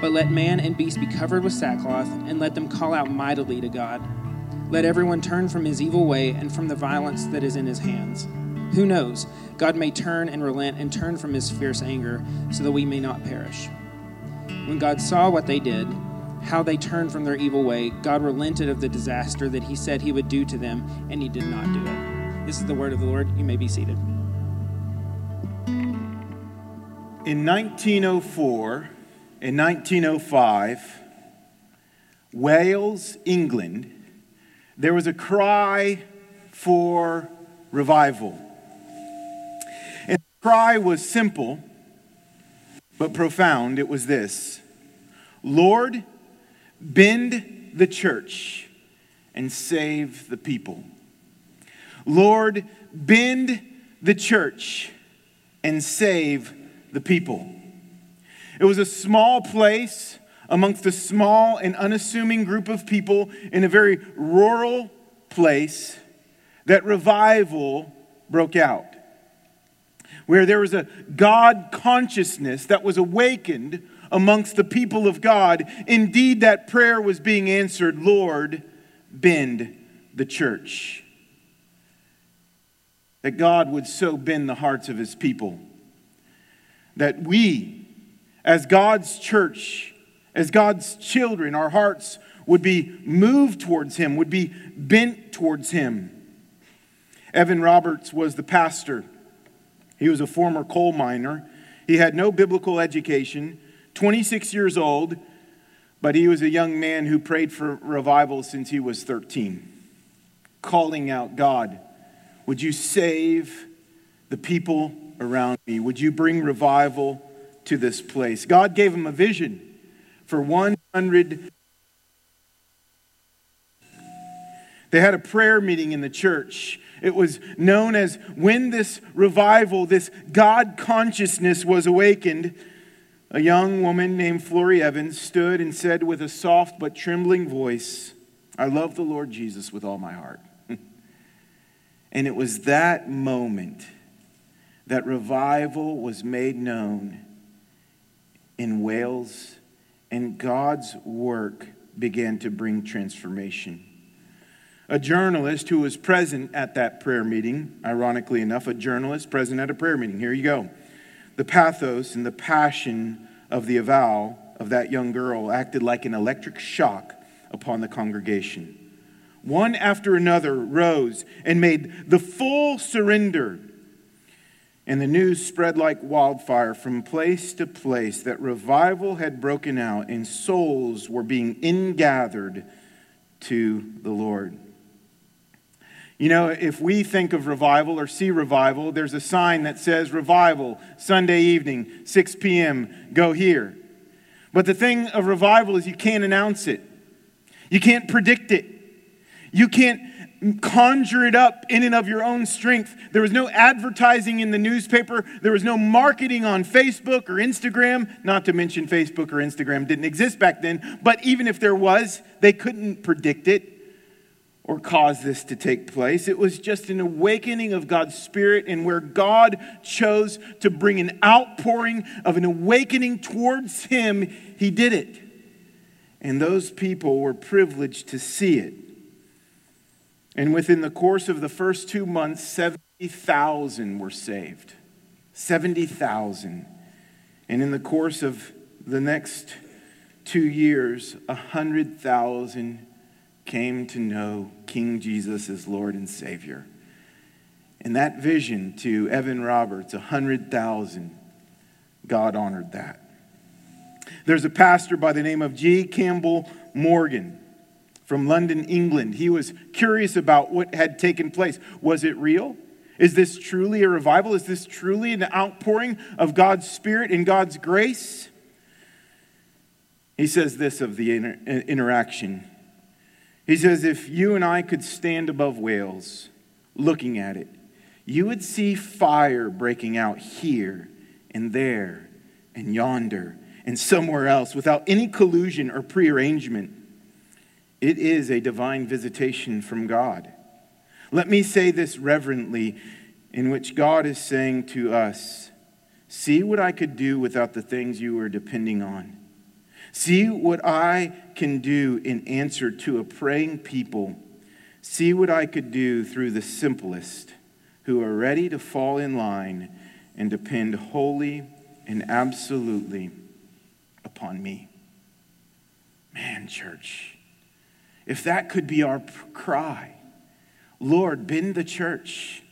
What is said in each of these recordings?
but let man and beast be covered with sackcloth, and let them call out mightily to God. Let everyone turn from his evil way and from the violence that is in his hands. Who knows? God may turn and relent and turn from his fierce anger, so that we may not perish. When God saw what they did, how they turned from their evil way, God relented of the disaster that he said he would do to them, and he did not do it. This is the word of the Lord. You may be seated. In 1904, in 1905, Wales, England, there was a cry for revival. And the cry was simple but profound. It was this Lord, bend the church and save the people. Lord, bend the church and save the people. It was a small place amongst a small and unassuming group of people in a very rural place that revival broke out. Where there was a God consciousness that was awakened amongst the people of God. Indeed, that prayer was being answered Lord, bend the church. That God would so bend the hearts of his people that we as God's church, as God's children, our hearts would be moved towards Him, would be bent towards Him. Evan Roberts was the pastor. He was a former coal miner. He had no biblical education, 26 years old, but he was a young man who prayed for revival since he was 13, calling out, God, would you save the people around me? Would you bring revival to this place. God gave him a vision for 100. They had a prayer meeting in the church. It was known as when this revival, this God consciousness was awakened. A young woman named Florrie Evans stood and said with a soft but trembling voice, I love the Lord Jesus with all my heart. and it was that moment that revival was made known in Wales, and God's work began to bring transformation. A journalist who was present at that prayer meeting, ironically enough, a journalist present at a prayer meeting. Here you go. The pathos and the passion of the avowal of that young girl acted like an electric shock upon the congregation. One after another rose and made the full surrender and the news spread like wildfire from place to place that revival had broken out and souls were being ingathered to the Lord. You know, if we think of revival or see revival, there's a sign that says revival, Sunday evening, 6 p.m., go here. But the thing of revival is you can't announce it, you can't predict it, you can't conjure it up in and of your own strength. There was no advertising in the newspaper. There was no marketing on Facebook or Instagram. Not to mention, Facebook or Instagram didn't exist back then. But even if there was, they couldn't predict it or cause this to take place. It was just an awakening of God's Spirit, and where God chose to bring an outpouring of an awakening towards Him, He did it. And those people were privileged to see it. And within the course of the first two months, 70,000 were saved. 70,000. And in the course of the next two years, a hundred thousand came to know King Jesus as Lord and Savior. And that vision to Evan Roberts, a hundred thousand, God honored that. There's a pastor by the name of G. Campbell Morgan from London, England. He was curious about what had taken place. Was it real? Is this truly a revival? Is this truly an outpouring of God's Spirit and God's grace? He says this of the inter- interaction. He says, If you and I could stand above Wales looking at it, you would see fire breaking out here and there and yonder and somewhere else without any collusion or prearrangement. It is a divine visitation from God. Let me say this reverently, in which God is saying to us, See what I could do without the things you are depending on. See what I can do in answer to a praying people. See what I could do through the simplest who are ready to fall in line and depend wholly and absolutely upon me. Man, church, if that could be our cry, Lord, bend the church.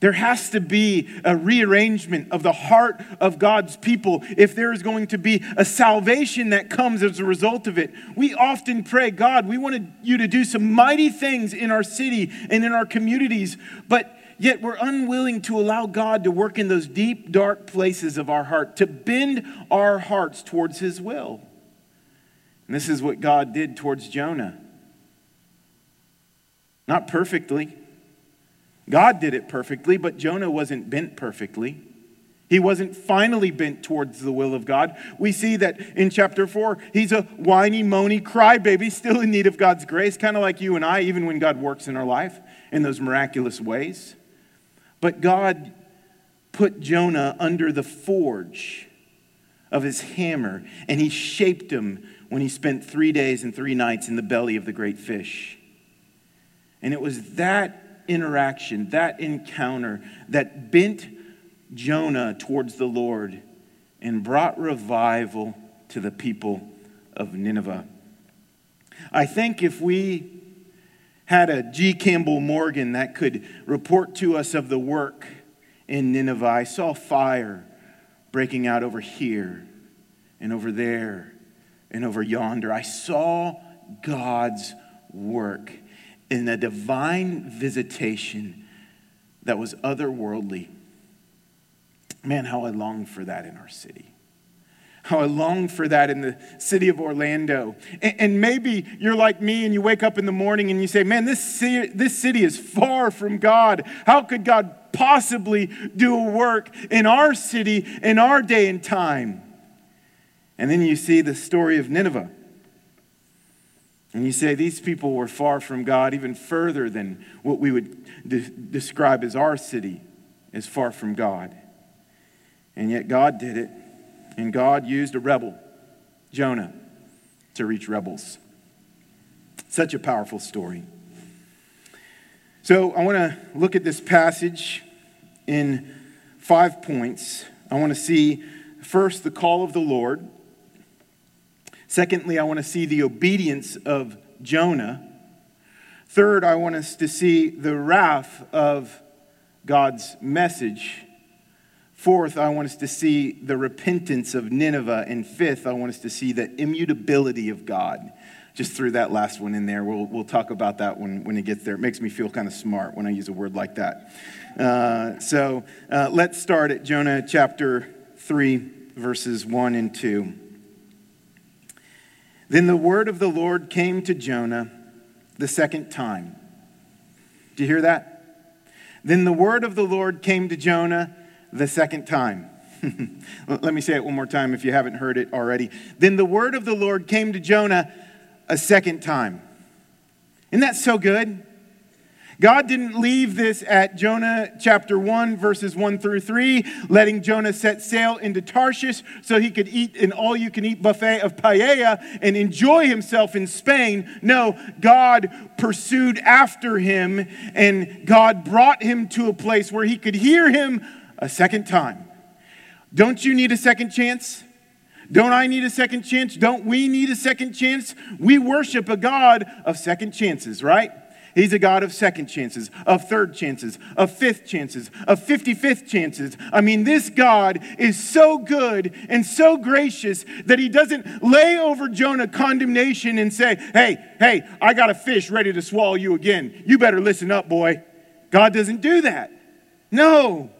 There has to be a rearrangement of the heart of God's people if there is going to be a salvation that comes as a result of it. We often pray, God, we want you to do some mighty things in our city and in our communities, but yet we're unwilling to allow God to work in those deep, dark places of our heart, to bend our hearts towards His will. And this is what God did towards Jonah. Not perfectly. God did it perfectly, but Jonah wasn't bent perfectly. He wasn't finally bent towards the will of God. We see that in chapter 4, he's a whiny, moany crybaby, still in need of God's grace, kind of like you and I, even when God works in our life in those miraculous ways. But God put Jonah under the forge of his hammer, and he shaped him when he spent three days and three nights in the belly of the great fish. And it was that interaction, that encounter, that bent Jonah towards the Lord and brought revival to the people of Nineveh. I think if we had a G. Campbell Morgan that could report to us of the work in Nineveh, I saw fire breaking out over here and over there and over yonder. I saw God's work in a divine visitation that was otherworldly. Man, how I long for that in our city. How I long for that in the city of Orlando. And, maybe you're like me and you wake up in the morning and you say, Man, this city, this city is far from God. How could God possibly do a work in our city, in our day and time? And then you see the story of Nineveh. And you say these people were far from God, even further than what we would de- describe as our city is far from God. And yet God did it, and God used a rebel, Jonah, to reach rebels. Such a powerful story. So I want to look at this passage in five points. I want to see first the call of the Lord. Secondly, I want to see the obedience of Jonah. Third, I want us to see the wrath of God's message. Fourth, I want us to see the repentance of Nineveh. And fifth, I want us to see the immutability of God. Just threw that last one in there. We'll, we'll talk about that when, when it gets there. It makes me feel kind of smart when I use a word like that. Uh, so uh, let's start at Jonah chapter 3, verses 1 and 2. Then the word of the Lord came to Jonah the second time. Do you hear that? Then the word of the Lord came to Jonah the second time. Let me say it one more time if you haven't heard it already. Then the word of the Lord came to Jonah a second time. Isn't that so good? God didn't leave this at Jonah chapter 1, verses 1 through 3, letting Jonah set sail into Tarshish so he could eat an all you can eat buffet of paella and enjoy himself in Spain. No, God pursued after him and God brought him to a place where he could hear him a second time. Don't you need a second chance? Don't I need a second chance? Don't we need a second chance? We worship a God of second chances, right? He's a God of second chances, of third chances, of fifth chances, of 55th chances. I mean, this God is so good and so gracious that he doesn't lay over Jonah condemnation and say, hey, hey, I got a fish ready to swallow you again. You better listen up, boy. God doesn't do that. No.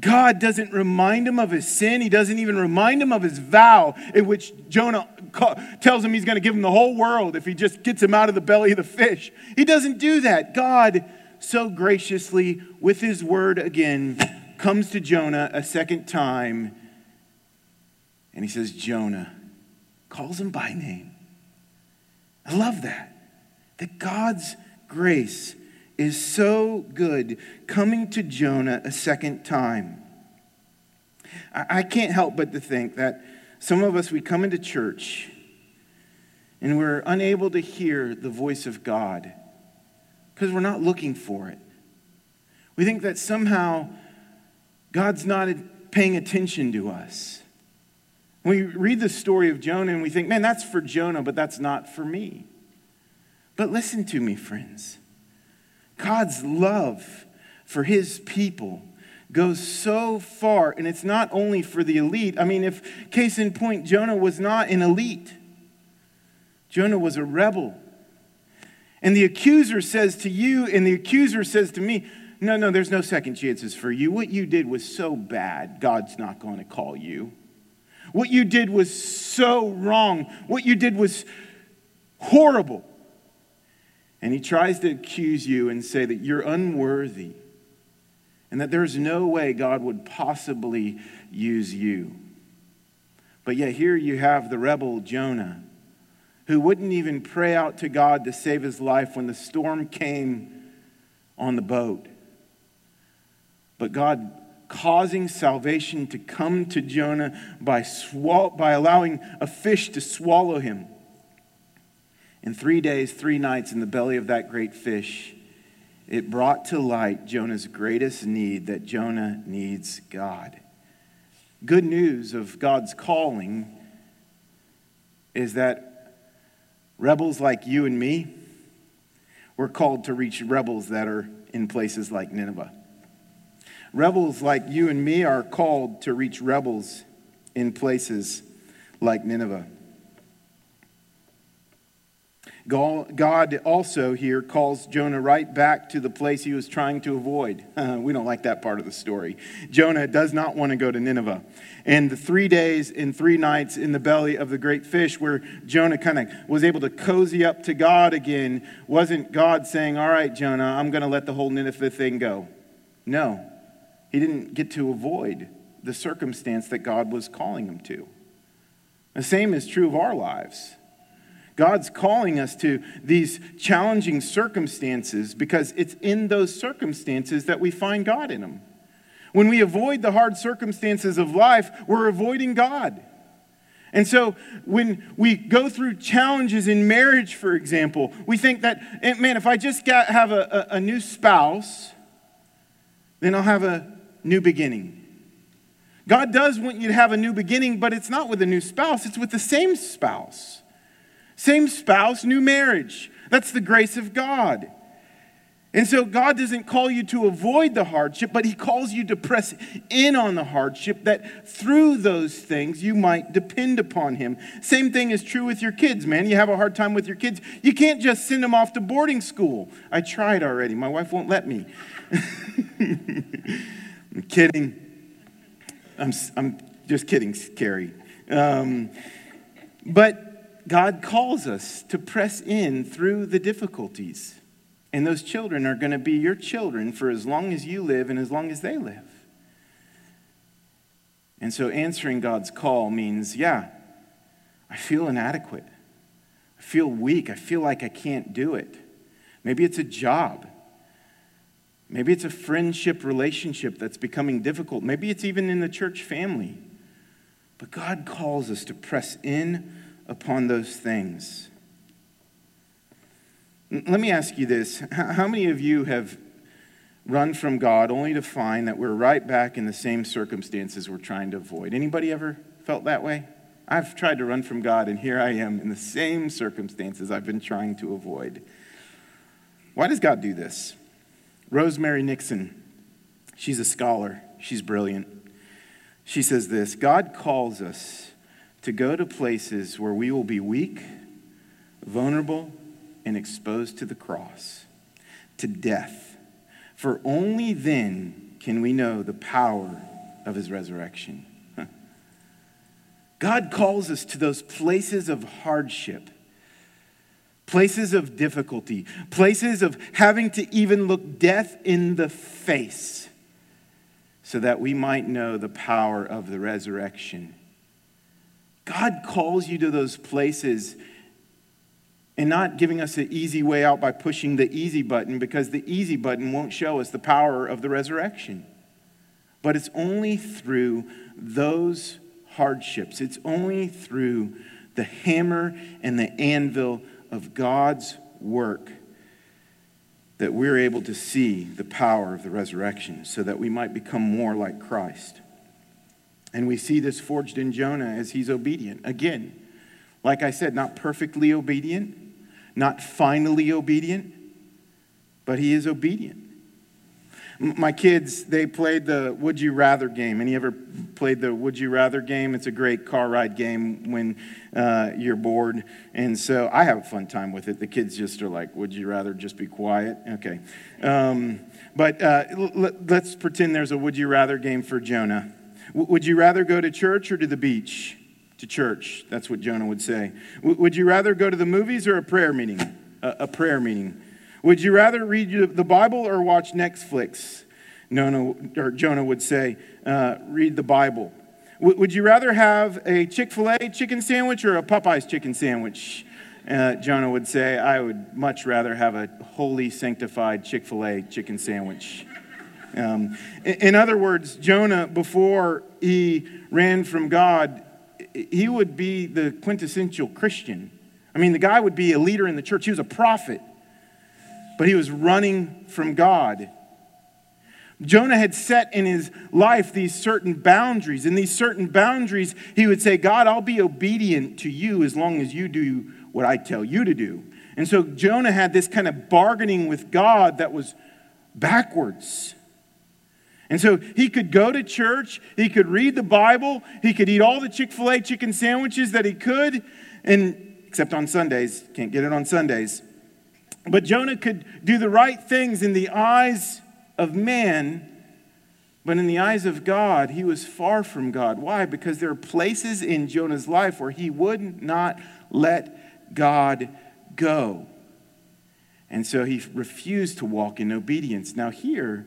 God doesn't remind him of his sin. He doesn't even remind him of his vow, in which Jonah tells him he's going to give him the whole world if he just gets him out of the belly of the fish. He doesn't do that. God, so graciously, with his word again, comes to Jonah a second time and he says, Jonah, calls him by name. I love that. That God's grace is so good coming to Jonah a second time. I, can't help but to think that some of us, we come into church and we're unable to hear the voice of God because we're not looking for it. We think that somehow God's not paying attention to us. We read the story of Jonah and we think, man, that's for Jonah, but that's not for me. But listen to me, friends. God's love for his people goes so far, and it's not only for the elite. I mean, if, case in point, Jonah was not an elite, Jonah was a rebel. And the accuser says to you, and the accuser says to me, No, no, there's no second chances for you. What you did was so bad, God's not going to call you. What you did was so wrong. What you did was horrible. And he tries to accuse you and say that you're unworthy and that there's no way God would possibly use you. But yet, here you have the rebel Jonah, who wouldn't even pray out to God to save his life when the storm came on the boat. But God causing salvation to come to Jonah by, swall- by allowing a fish to swallow him. In three days, three nights in the belly of that great fish, it brought to light Jonah's greatest need that Jonah needs God. Good news of God's calling is that rebels like you and me, we're called to reach rebels that are in places like Nineveh. Rebels like you and me are called to reach rebels in places like Nineveh. God also here calls Jonah right back to the place he was trying to avoid. we don't like that part of the story. Jonah does not want to go to Nineveh. And the three days and three nights in the belly of the great fish, where Jonah kind of was able to cozy up to God again, wasn't God saying, All right, Jonah, I'm going to let the whole Nineveh thing go. No, he didn't get to avoid the circumstance that God was calling him to. The same is true of our lives. God's calling us to these challenging circumstances because it's in those circumstances that we find God in them. When we avoid the hard circumstances of life, we're avoiding God. And so when we go through challenges in marriage, for example, we think that, eh, man, if I just got, have a, a, a new spouse, then I'll have a new beginning. God does want you to have a new beginning, but it's not with a new spouse, it's with the same spouse. Same spouse, new marriage. That's the grace of God. And so God doesn't call you to avoid the hardship, but He calls you to press in on the hardship that through those things you might depend upon Him. Same thing is true with your kids, man. You have a hard time with your kids. You can't just send them off to boarding school. I tried already. My wife won't let me. I'm kidding. I'm, I'm just kidding, Carrie. Um, but God calls us to press in through the difficulties. And those children are going to be your children for as long as you live and as long as they live. And so answering God's call means, yeah, I feel inadequate. I feel weak. I feel like I can't do it. Maybe it's a job. Maybe it's a friendship relationship that's becoming difficult. Maybe it's even in the church family. But God calls us to press in upon those things. Let me ask you this How many of you have run from God only to find that we're right back in the same circumstances we're trying to avoid? Anybody ever felt that way? I've tried to run from God, and here I am in the same circumstances I've been trying to avoid. Why does God do this? Rosemary Nixon, she's a scholar, she's brilliant. She says this God calls us to go to places where we will be weak, vulnerable, and exposed to the cross, to death. For only then can we know the power of his resurrection. God calls us to those places of hardship, places of difficulty, places of having to even look death in the face so that we might know the power of the resurrection. God calls you to those places and not giving us an easy way out by pushing the easy button because the easy button won't show us the power of the resurrection. But it's only through those hardships, it's only through the hammer and the anvil of God's work that we're able to see the power of the resurrection so that we might become more like Christ. And we see this forged in Jonah as he's obedient. Again, like I said, not perfectly obedient, not finally obedient, but he is obedient. My kids, they played the Would You Rather game. Any ever played the Would You Rather game? It's a great car ride game when uh, you're bored. And so I have a fun time with it. The kids just are like, Would you rather just be quiet? Okay. Um, but uh, let's pretend there's a Would You Rather game for Jonah. Would you rather go to church or to the beach? To church. That's what Jonah would say. Would you rather go to the movies or a prayer meeting? a, a prayer meeting. Would you rather read the Bible or watch Netflix? No, no, or Jonah would say, uh, read the Bible. W- would you rather have a Chick fil A chicken sandwich or a Popeye's chicken sandwich? Uh, Jonah would say, I would much rather have a holy, sanctified Chick fil A chicken sandwich. Um, in, other words, Jonah, before he ran from God, he would be the quintessential Christian. I mean, the guy would be a leader in the church, he was a prophet but he was running from God. Jonah had set in his life these certain boundaries. In these certain boundaries, he would say, God, I'll be obedient to you as long as you do what I tell you to do. And so Jonah had this kind of bargaining with God that was backwards. And so he could go to church, he could read the Bible, he could eat all the Chick fil A chicken sandwiches that he could, and except on Sundays, can't get it on Sundays. But Jonah could do the right things in the eyes of man, but in the eyes of God, he was far from God. Why? Because there are places in Jonah's life where he would not let God go. And so he refused to walk in obedience. Now, here,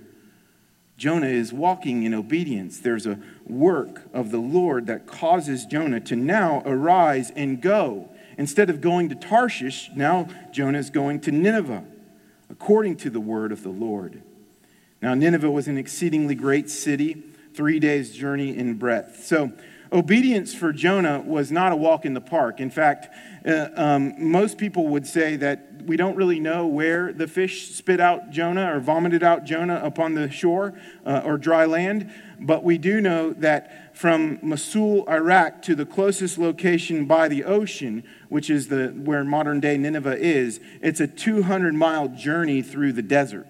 Jonah is walking in obedience. There's a work of the Lord that causes Jonah to now arise and go. Instead of going to Tarshish, now Jonah is going to Nineveh, according to the word of the Lord. Now, Nineveh was an exceedingly great city, three days' journey in breadth. So, obedience for Jonah was not a walk in the park. In fact, uh, um, most people would say that we don't really know where the fish spit out Jonah or vomited out Jonah upon the shore uh, or dry land, but we do know that from Mosul, Iraq, to the closest location by the ocean, which is the, where modern day Nineveh is, it's a 200 mile journey through the desert.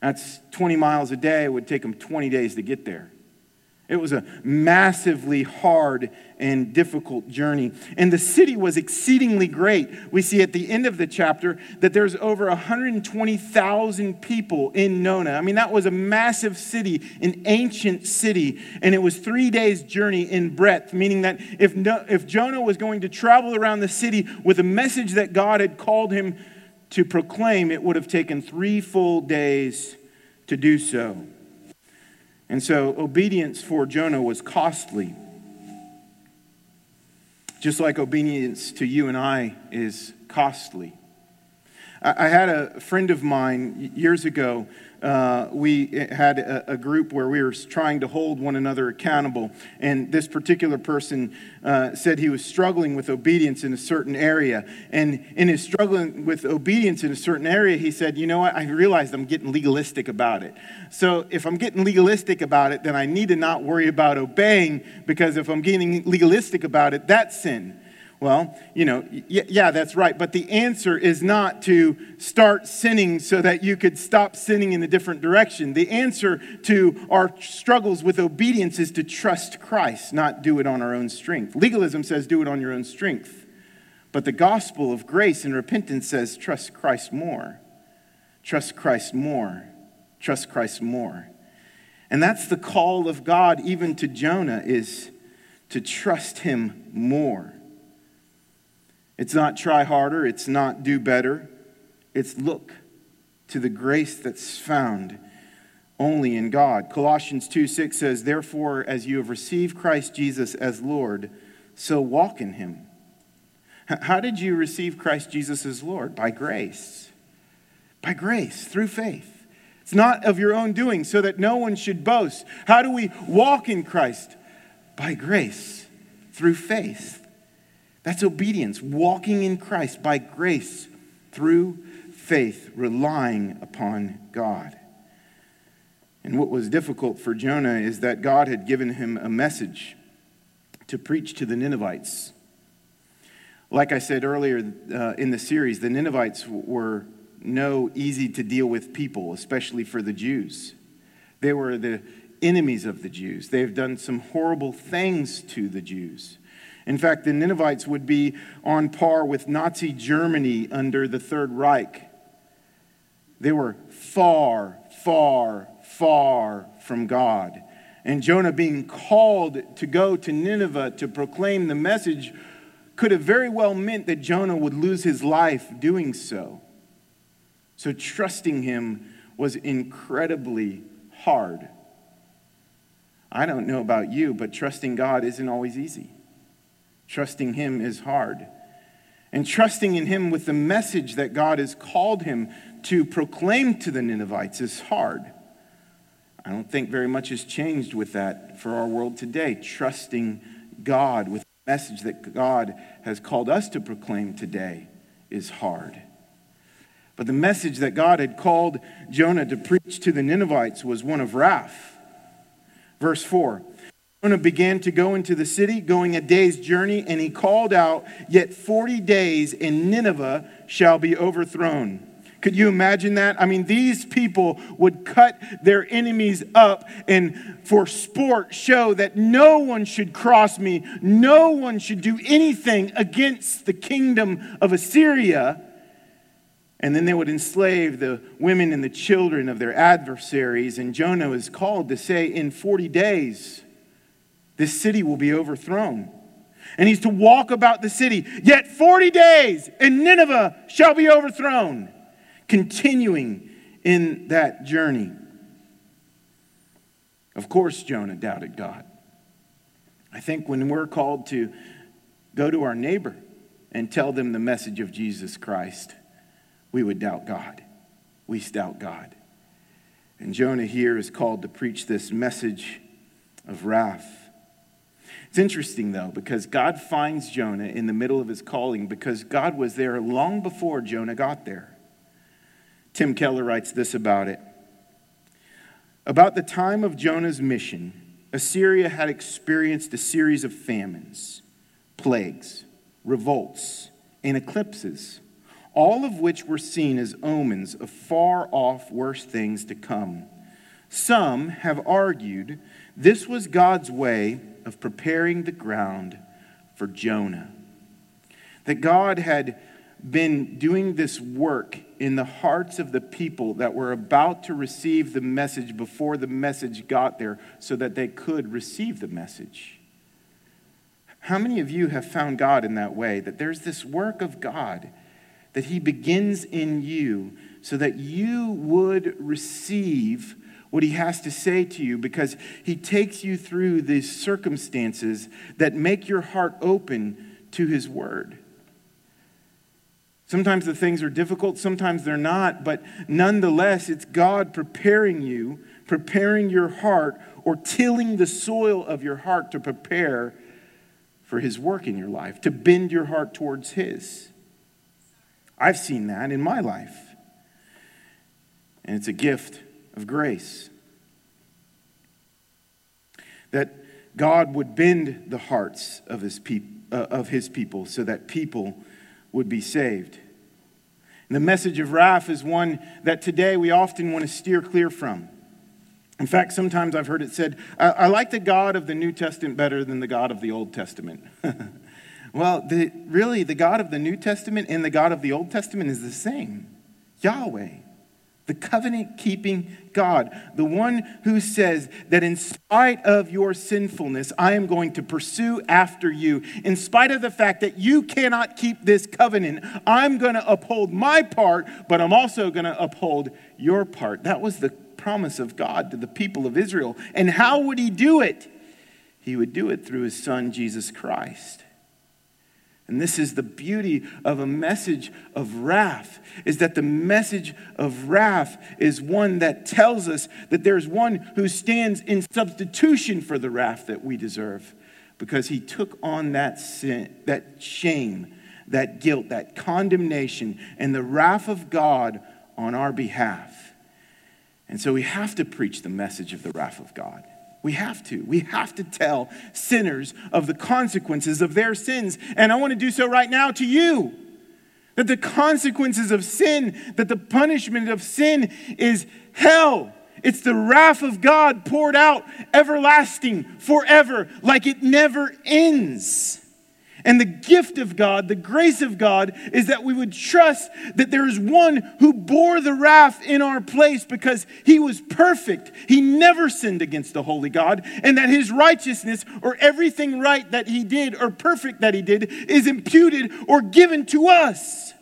That's 20 miles a day. It would take them 20 days to get there. It was a massively hard and difficult journey. And the city was exceedingly great. We see at the end of the chapter that there's over 120,000 people in Nona. I mean, that was a massive city, an ancient city. And it was three days' journey in breadth, meaning that if, no, if Jonah was going to travel around the city with a message that God had called him to proclaim, it would have taken three full days to do so. And so obedience for Jonah was costly. Just like obedience to you and I is costly. I had a friend of mine years ago uh, we had a, a, group where we were trying to hold one another accountable. And this particular person uh, said he was struggling with obedience in a certain area. And in his struggling with obedience in a certain area, he said, You know what? I realized I'm getting legalistic about it. So if I'm getting legalistic about it, then I need to not worry about obeying because if I'm getting legalistic about it, that's sin. Well, you know, yeah, that's right. But the answer is not to start sinning so that you could stop sinning in a different direction. The answer to our struggles with obedience is to trust Christ, not do it on our own strength. Legalism says do it on your own strength. But the gospel of grace and repentance says trust Christ more. Trust Christ more. Trust Christ more. And that's the call of God even to Jonah is to trust him more. It's not try harder, it's not do better. It's look to the grace that's found only in God. Colossians 2 6 says, Therefore, as you have received Christ Jesus as Lord, so walk in him. How did you receive Christ Jesus as Lord? By grace. By grace, through faith. It's not of your own doing, so that no one should boast. How do we walk in Christ? By grace, through faith. That's obedience, walking in Christ by grace through faith, relying upon God. And what was difficult for Jonah is that God had given him a message to preach to the Ninevites. Like I said earlier uh, in the series, the Ninevites were no easy to deal with people, especially for the Jews. They were the enemies of the Jews. They've done some horrible things to the Jews. In fact, the Ninevites would be on par with Nazi Germany under the Third Reich. They were far, far, far from God. And Jonah being called to go to Nineveh to proclaim the message could have very well meant that Jonah would lose his life doing so. So trusting him was incredibly hard. I don't know about you, but trusting God isn't always easy. Trusting Him is hard. And trusting in Him with the message that God has called him to proclaim to the Ninevites is hard. I don't think very much has changed with that for our world today. Trusting God with the message that God has called us to proclaim today is hard. But the message that God had called Jonah to preach to the Ninevites was one of wrath. Verse 4 Jonah began to go into the city, going a day's journey, and he called out, Yet 40 days, and Nineveh shall be overthrown. Could you imagine that? I mean, these people would cut their enemies up and for sport show that no one should cross me, no one should do anything against the kingdom of Assyria. And then they would enslave the women and the children of their adversaries. And Jonah is called to say, In 40 days, this city will be overthrown. And he's to walk about the city. Yet 40 days, and Nineveh shall be overthrown. Continuing in that journey. Of course, Jonah doubted God. I think when we're called to go to our neighbor and tell them the message of Jesus Christ, we would doubt God. We doubt God. And Jonah here is called to preach this message of wrath. It's interesting, though, because God finds Jonah in the middle of his calling because God was there long before Jonah got there. Tim Keller writes this about it. About the time of Jonah's mission, Assyria had experienced a series of famines, plagues, revolts, and eclipses, all of which were seen as omens of far off worse things to come. Some have argued this was God's way of preparing the ground for Jonah. That God had been doing this work in the hearts of the people that were about to receive the message before the message got there so that they could receive the message. How many of you have found God in that way? That there's this work of God that He begins in you so that you would receive what he has to say to you because he takes you through these circumstances that make your heart open to his word. Sometimes the things are difficult, sometimes they're not, but nonetheless, it's God preparing you, preparing your heart, or tilling the soil of your heart to prepare for His work in your life, to bend your heart towards His. I've seen that in my life, and it's a gift of grace. That God would bend the hearts of His, peop- uh, of his people so that people would be saved. And the message of wrath is one that today we often want to steer clear from. In fact, sometimes I've heard it said, I, I like the God of the New Testament better than the God of the Old Testament. well, the, really, the God of the New Testament and the God of the Old Testament is the same Yahweh the covenant keeping God, the one who says that in spite of your sinfulness, I am going to pursue after you. In spite of the fact that you cannot keep this covenant, I'm going to uphold my part, but I'm also going to uphold your part. That was the promise of God to the people of Israel. And how would he do it? He would do it through his son, Jesus Christ. And this is the beauty of a message of wrath is that the message of wrath is one that tells us that there's one who stands in substitution for the wrath that we deserve because he took on that sin, that shame, that guilt, that condemnation and the wrath of God on our behalf. And so we have to preach the message of the wrath of God. We have to. We have to tell sinners of the consequences of their sins. And I want to do so right now to you. That the consequences of sin, that the punishment of sin is hell. It's the wrath of God poured out everlasting, forever, like it never ends. And the gift of God, the grace of God, is that we would trust that there is one who bore the wrath in our place because he was perfect. He never sinned against the holy God, and that his righteousness or everything right that he did or perfect that he did is imputed or given to us.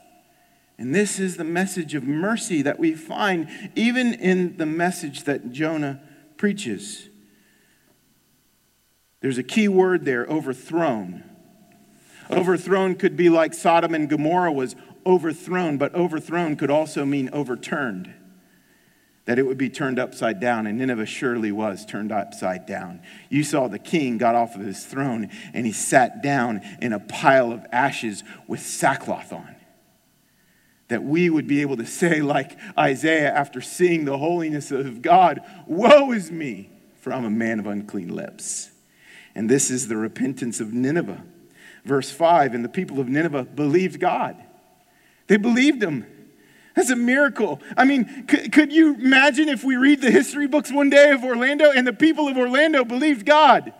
And this is the message of mercy that we find even in the message that Jonah preaches. There's a key word there overthrown. Overthrown could be like Sodom and Gomorrah was overthrown, but overthrown could also mean overturned. That it would be turned upside down, and Nineveh surely was turned upside down. You saw the king got off of his throne and he sat down in a pile of ashes with sackcloth on. That we would be able to say, like Isaiah, after seeing the holiness of God, Woe is me, for I'm a man of unclean lips. And this is the repentance of Nineveh verse 5. And the people of Nineveh believed God. They believed him. That's a miracle. I mean, could, could you imagine if we read the history books one day of Orlando and the people of Orlando believed God?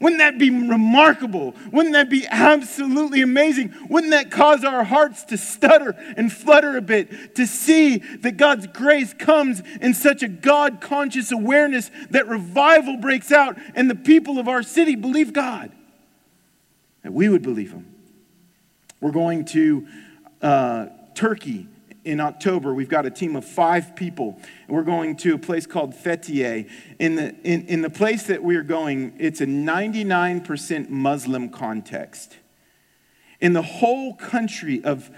Wouldn't that be remarkable? Wouldn't that be absolutely amazing? Wouldn't that cause our hearts to stutter and flutter a bit to see that God's grace comes in such a God conscious awareness that revival breaks out and the people of our city believe God? That we would believe him. We're going to uh, Turkey in October. We've got a team of five people. We're going to a place called Fethiye. In the, in, in the place that we're going, it's a 99% Muslim context. In the whole country of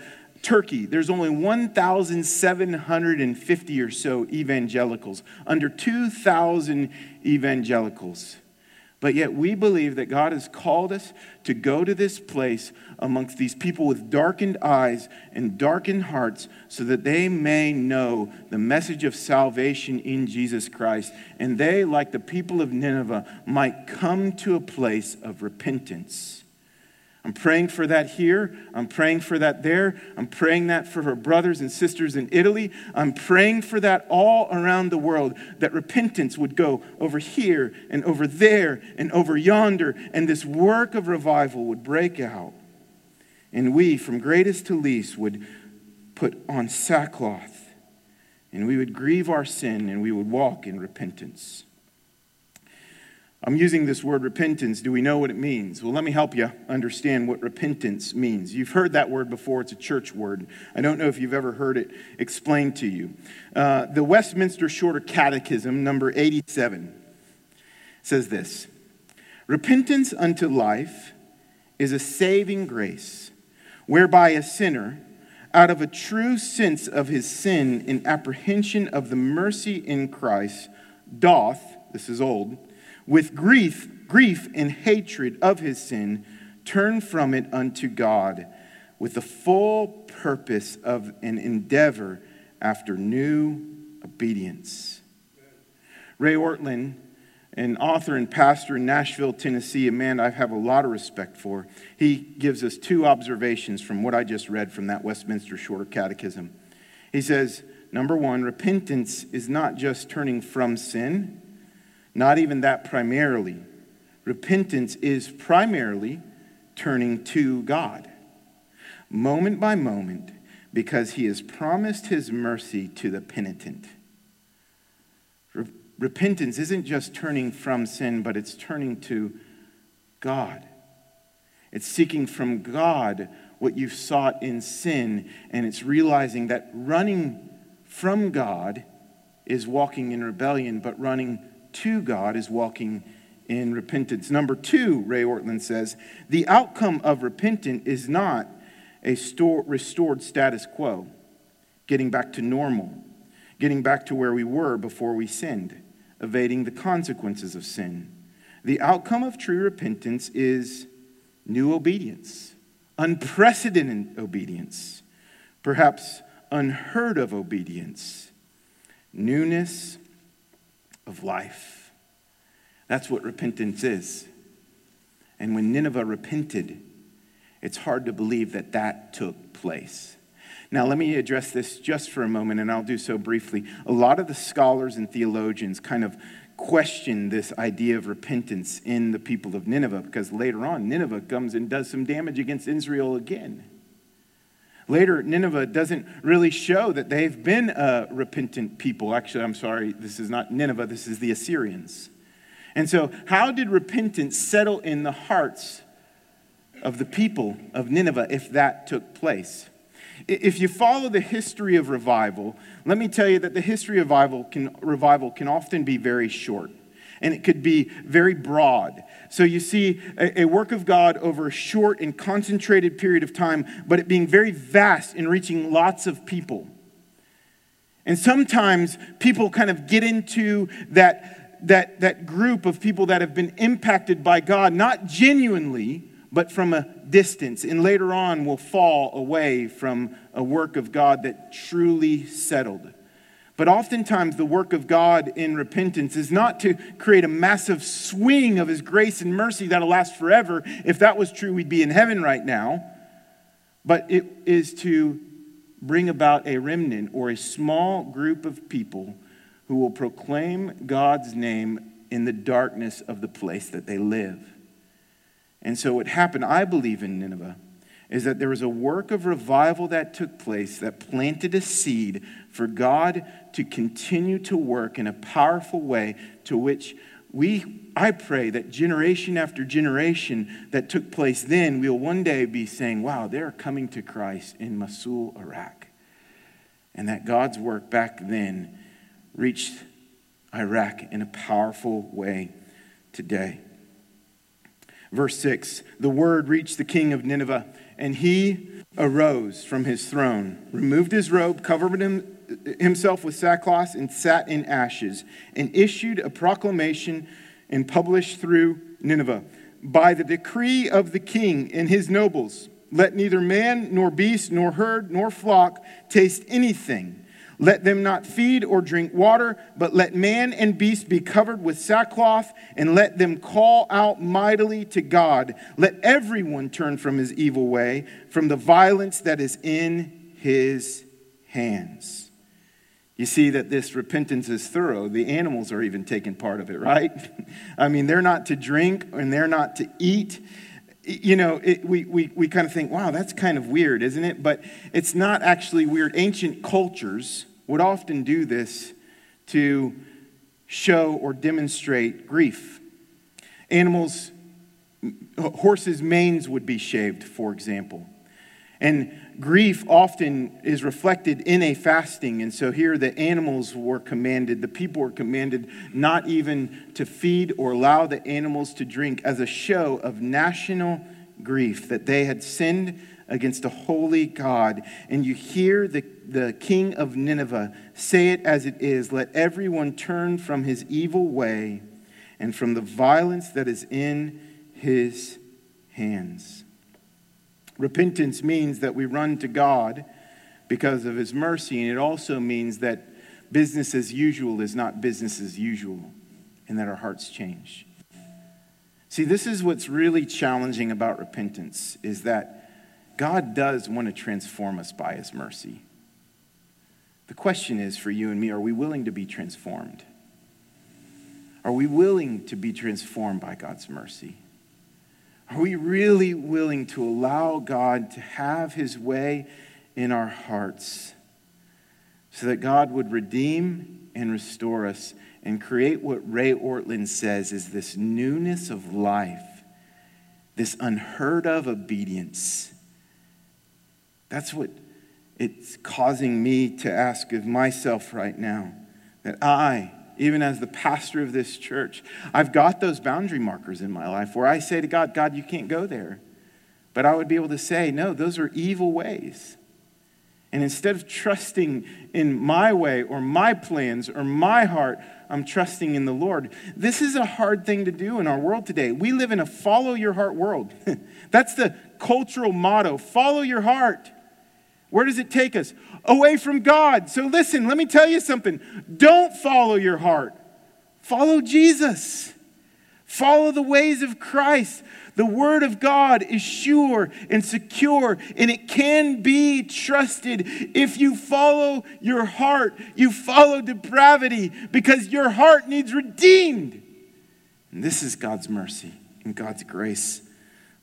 Turkey, there's only 1,750 or so evangelicals, under 2,000 evangelicals. But yet we believe that God has called us to go to this place amongst these people with darkened eyes and darkened hearts so that they may know the message of salvation in Jesus Christ. And they, like the people of Nineveh, might come to a place of repentance. I'm praying for that here. I'm praying for that there. I'm praying that for her brothers and sisters in Italy. I'm praying for that all around the world, that repentance would go over here and over there and over yonder, and this work of revival would break out. And we, from greatest to least, would put on sackcloth, and we would grieve our sin, and we would walk in repentance. I'm using this word repentance. Do we know what it means? Well, let me help you understand what repentance means. You've heard that word before, it's a church word. I don't know if you've ever heard it explained to you. Uh, the Westminster Shorter Catechism, number 87, says this Repentance unto life is a saving grace, whereby a sinner, out of a true sense of his sin in apprehension of the mercy in Christ, doth, this is old, with grief, grief and hatred of his sin, turn from it unto God, with the full purpose of an endeavor after new obedience. Ray Ortlund, an author and pastor in Nashville, Tennessee, a man I have a lot of respect for. He gives us two observations from what I just read from that Westminster Shorter Catechism. He says, number one, repentance is not just turning from sin, not even that primarily. Repentance is primarily turning to God, moment by moment, because He has promised His mercy to the penitent. Repentance isn't just turning from sin, but it's turning to God. It's seeking from God what you've sought in sin, and it's realizing that running from God is walking in rebellion, but running to God is walking in repentance. Number two, Ray Ortlund says, the outcome of repentance is not a store, restored status quo, getting back to normal, getting back to where we were before we sinned evading the consequences of sin. The outcome of true repentance is new obedience, unprecedented obedience, perhaps unheard of obedience, newness of life. That's what repentance is. And when Nineveh repented, it's hard to believe that that took place. Now, let me address this just for a moment, and I'll do so briefly. A lot of the scholars and theologians kind of question this idea of repentance in the people of Nineveh because later on, Nineveh comes and does some damage against Israel again. Later, Nineveh doesn't really show that they've been a repentant people. Actually, I'm sorry, this is not Nineveh, this is the Assyrians. And so, how did repentance settle in the hearts of the people of Nineveh if that took place? If you follow the history of revival, let me tell you that the history of revival can, revival can often be very short and it could be very broad. So you see a, a, work of God over a short and concentrated period of time, but it being very vast in reaching lots of people. And sometimes people kind of get into that, that, that group of people that have been impacted by God, not genuinely, but from a distance, and later on will fall away from a work of God that truly settled. But oftentimes, the work of God in repentance is not to create a massive swing of His grace and mercy that'll last forever. If that was true, we'd be in heaven right now. But it is to bring about a remnant or a small group of people who will proclaim God's name in the darkness of the place that they live. And so, what happened, I believe, in Nineveh is that there was a work of revival that took place that planted a seed for God to continue to work in a powerful way to which we I pray that generation after generation that took place then will one day be saying, wow, they're coming to Christ in Mosul, Iraq. And that God's work back then reached Iraq in a powerful way today. Verse 6 The word reached the king of Nineveh, and he arose from his throne, removed his robe, covered him, himself with sackcloth, and sat in ashes, and issued a proclamation and published through Nineveh By the decree of the king and his nobles, let neither man, nor beast, nor herd, nor flock taste anything let them not feed or drink water, but let man and beast be covered with sackcloth, and let them call out mightily to God. Let everyone turn from his evil way, from the violence that is in his hands. You see that this repentance is thorough. The animals are even taking part of it, right? I mean, they're not to drink and they're not to eat you know, it, we, we, we kind of think, wow, that's kind of weird, isn't it? But it's not actually weird. Ancient cultures would often do this to show or demonstrate grief. Animals, horses' manes would be shaved, for example. And grief often is reflected in a fasting. And so here the animals were commanded, the people were commanded not even to feed or allow the animals to drink as a show of national grief that they had sinned against a holy God, and you hear the, the king of Nineveh say it as it is let everyone turn from his evil way and from the violence that is in his hands. Repentance means that we run to God because of his mercy, and it also means that business as usual is not business as usual, and that our hearts change. See, this is what's really challenging about repentance is that God does want to transform us by his mercy. The question is for you and me, are we willing to be transformed? Are we willing to be transformed by God's mercy? Are we really willing to allow God to have his way in our hearts so that God would redeem and restore us and create what Ray Ortlund says is this newness of life, this unheard of obedience? That's what it's causing me to ask of myself right now that I, even as the pastor of this church, I've got those boundary markers in my life where I say to God, God, you can't go there. But I would be able to say, no, those are evil ways. And instead of trusting in my way or my plans or my heart, I'm trusting in the Lord. This is a hard thing to do in our world today. We live in a follow your heart world. That's the cultural motto follow your heart. Where does it take us? Away from God. So listen, let me tell you something. Don't follow your heart, follow Jesus. Follow the ways of Christ. The Word of God is sure and secure, and it can be trusted. If you follow your heart, you follow depravity because your heart needs redeemed. And this is God's mercy and God's grace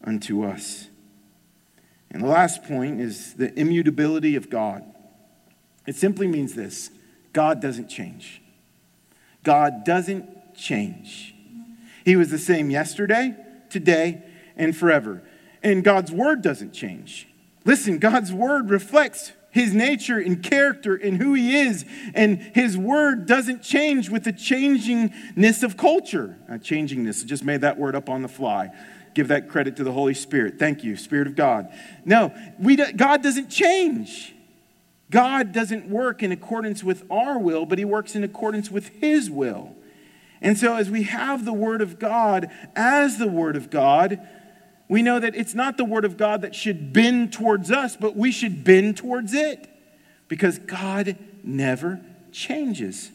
unto us. And the last point is the immutability of God. It simply means this God doesn't change. God doesn't change. He was the same yesterday, today, and forever. And God's word doesn't change. Listen, God's word reflects his nature and character and who he is. And his word doesn't change with the changingness of culture. Uh, changingness, I just made that word up on the fly give that credit to the Holy Spirit. Thank you, Spirit of God. No, we do, God doesn't change. God doesn't work in accordance with our will, but He works in accordance with His will. And so, as we have the Word of God as the Word of God, we know that it's not the Word of God that should bend towards us, but we should bend towards it because God never changes.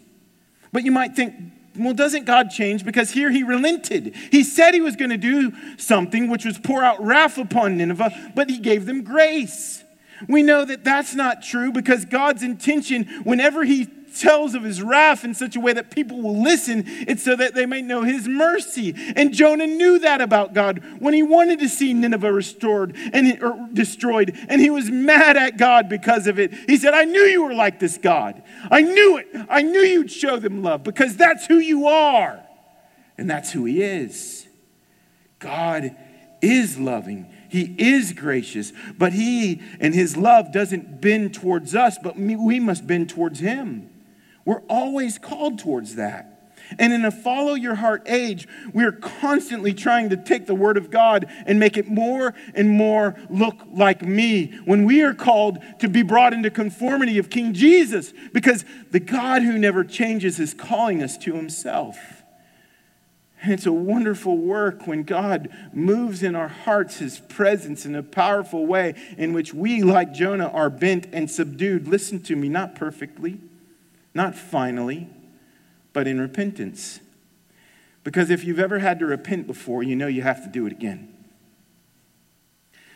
But you might think, well, doesn't God change? Because here he relented. He said he was going to do something, which was pour out wrath upon Nineveh, but he gave them grace. We know that that's not true because God's intention, whenever he tells of his wrath in such a way that people will listen, it's so that they may know his mercy. And Jonah knew that about God when he wanted to see Nineveh restored and or destroyed, and he was mad at God because of it. He said, I knew you were like this God. I knew it. I knew you'd show them love because that's who you are. And that's who he is. God is loving. He is gracious, but he and his love doesn't bend towards us, but we must bend towards him. We're always called towards that. And in a follow your heart age, we are constantly trying to take the word of God and make it more and more look like me when we are called to be brought into conformity of King Jesus because the God who never changes is calling us to himself. And it's a wonderful work when God moves in our hearts his presence in a powerful way in which we, like Jonah, are bent and subdued. Listen to me, not perfectly not finally, but in repentance. Because if you've ever had to repent before, you know you have to do it again.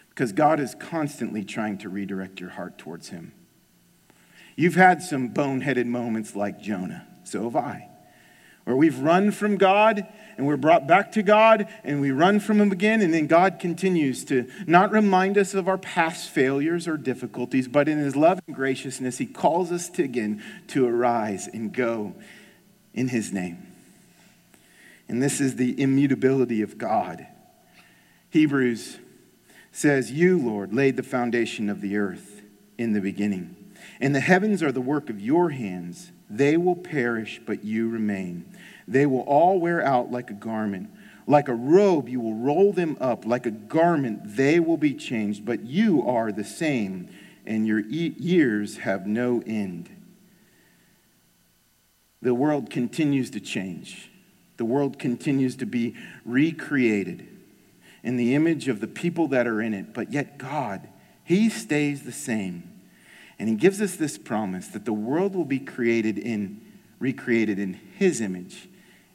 Because God is constantly trying to redirect your heart towards Him. You've had some boneheaded moments like Jonah, so have I where we've run from God and we're brought back to God and we run from Him again, and then God continues to not remind us of our past failures or difficulties, but in His love and graciousness, He calls us to again to arise and go in His name. And this is the immutability of God. Hebrews says, You, Lord, laid the foundation of the earth in the beginning, and the heavens are the work of your hands. They will perish, but you remain. They will all wear out like a garment. Like a robe, you will roll them up. Like a garment, they will be changed. But you are the same, and your years have no end. The world continues to change, the world continues to be recreated in the image of the people that are in it. But yet, God, He stays the same. And He gives us this promise that the world will be created in, recreated in His image,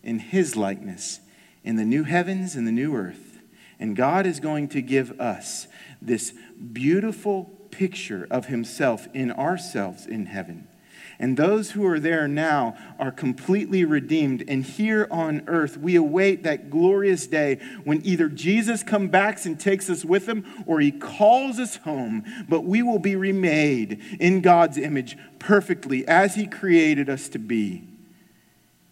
in His likeness in the new heavens and the new earth. And God is going to give us this beautiful picture of Himself in ourselves in heaven. And those who are there now are completely redeemed. And here on earth, we await that glorious day when either Jesus comes back and takes us with him or he calls us home. But we will be remade in God's image perfectly as he created us to be.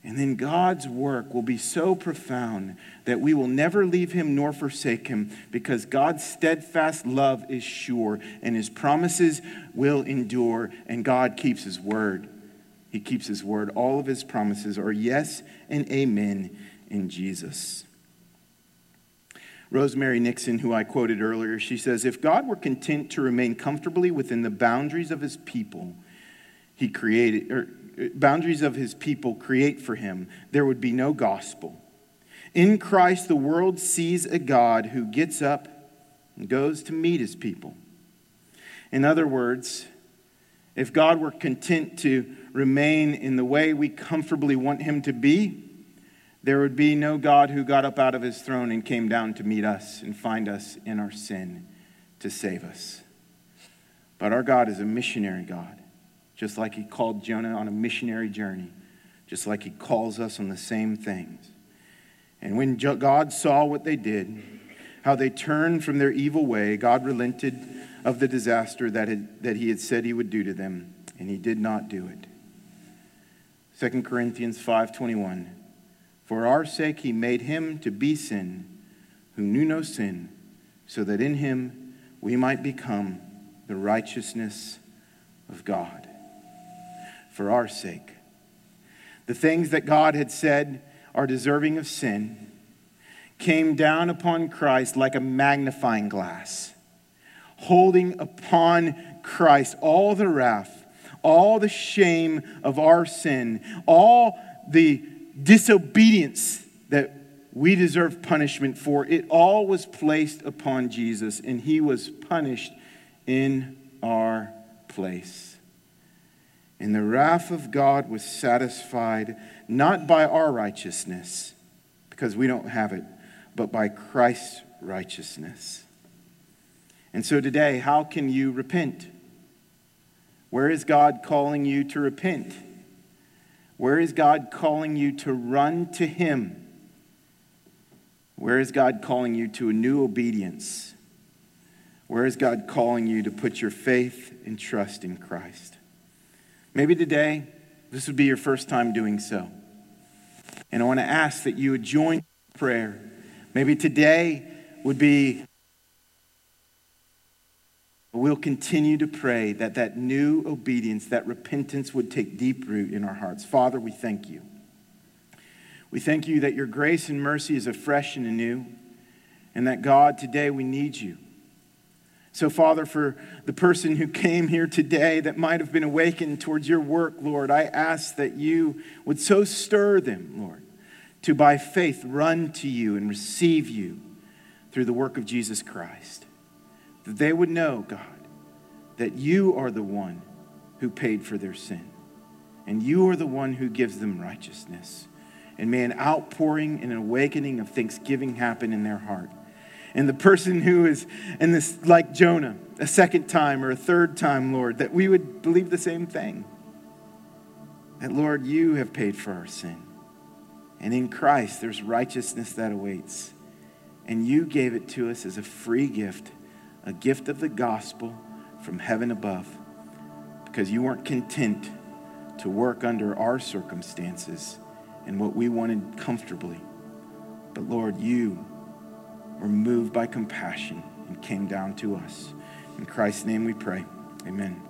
And then God's work will be so profound that we will never leave him nor forsake him because God's steadfast love is sure and his promises will endure, and God keeps his word. He keeps his word. All of his promises are yes and amen in Jesus. Rosemary Nixon, who I quoted earlier, she says If God were content to remain comfortably within the boundaries of his people, he created, or boundaries of his people create for him, there would be no gospel. In Christ, the world sees a God who gets up and goes to meet his people. In other words, if God were content to remain in the way we comfortably want him to be, there would be no God who got up out of his throne and came down to meet us and find us in our sin to save us. But our God is a missionary God just like he called Jonah on a missionary journey, just like he calls us on the same things. And when God saw what they did, how they turned from their evil way, God relented of the disaster that, had, that he had said he would do to them, and he did not do it. 2 Corinthians 5:21 For our sake he made him to be sin who knew no sin so that in him we might become the righteousness of God for our sake. The things that God had said are deserving of sin came down upon Christ like a magnifying glass, holding upon Christ all the wrath, all the shame of our sin, all the disobedience that we deserve punishment for. It all was placed upon Jesus, and he was punished in our place. And the wrath of God was satisfied not by our righteousness, because we don't have it, but by Christ's righteousness. And so today, how can you repent? Where is God calling you to repent? Where is God calling you to run to Him? Where is God calling you to a new obedience? Where is God calling you to put your faith and trust in Christ? Maybe today, this would be your first time doing so. And I want to ask that you would join prayer. Maybe today would be we'll continue to pray that that new obedience, that repentance would take deep root in our hearts. Father, we thank you. We thank you that your grace and mercy is afresh and anew, and that God, today we need you. So, Father, for the person who came here today that might have been awakened towards your work, Lord, I ask that you would so stir them, Lord, to by faith run to you and receive you through the work of Jesus Christ. That they would know, God, that you are the one who paid for their sin, and you are the one who gives them righteousness. And may an outpouring and an awakening of thanksgiving happen in their heart and the person who is in this, like Jonah, a second time or a third time, Lord, that we would believe the same thing. That, Lord, you have paid for our sin. And in Christ, there's righteousness that awaits. And you gave it to us as a free gift, a gift of the gospel from heaven above, because you weren't content to work under our circumstances and what we wanted comfortably. But Lord, you were moved by compassion and came down to us. In Christ's name we pray. Amen.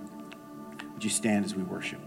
Would you stand as we worship?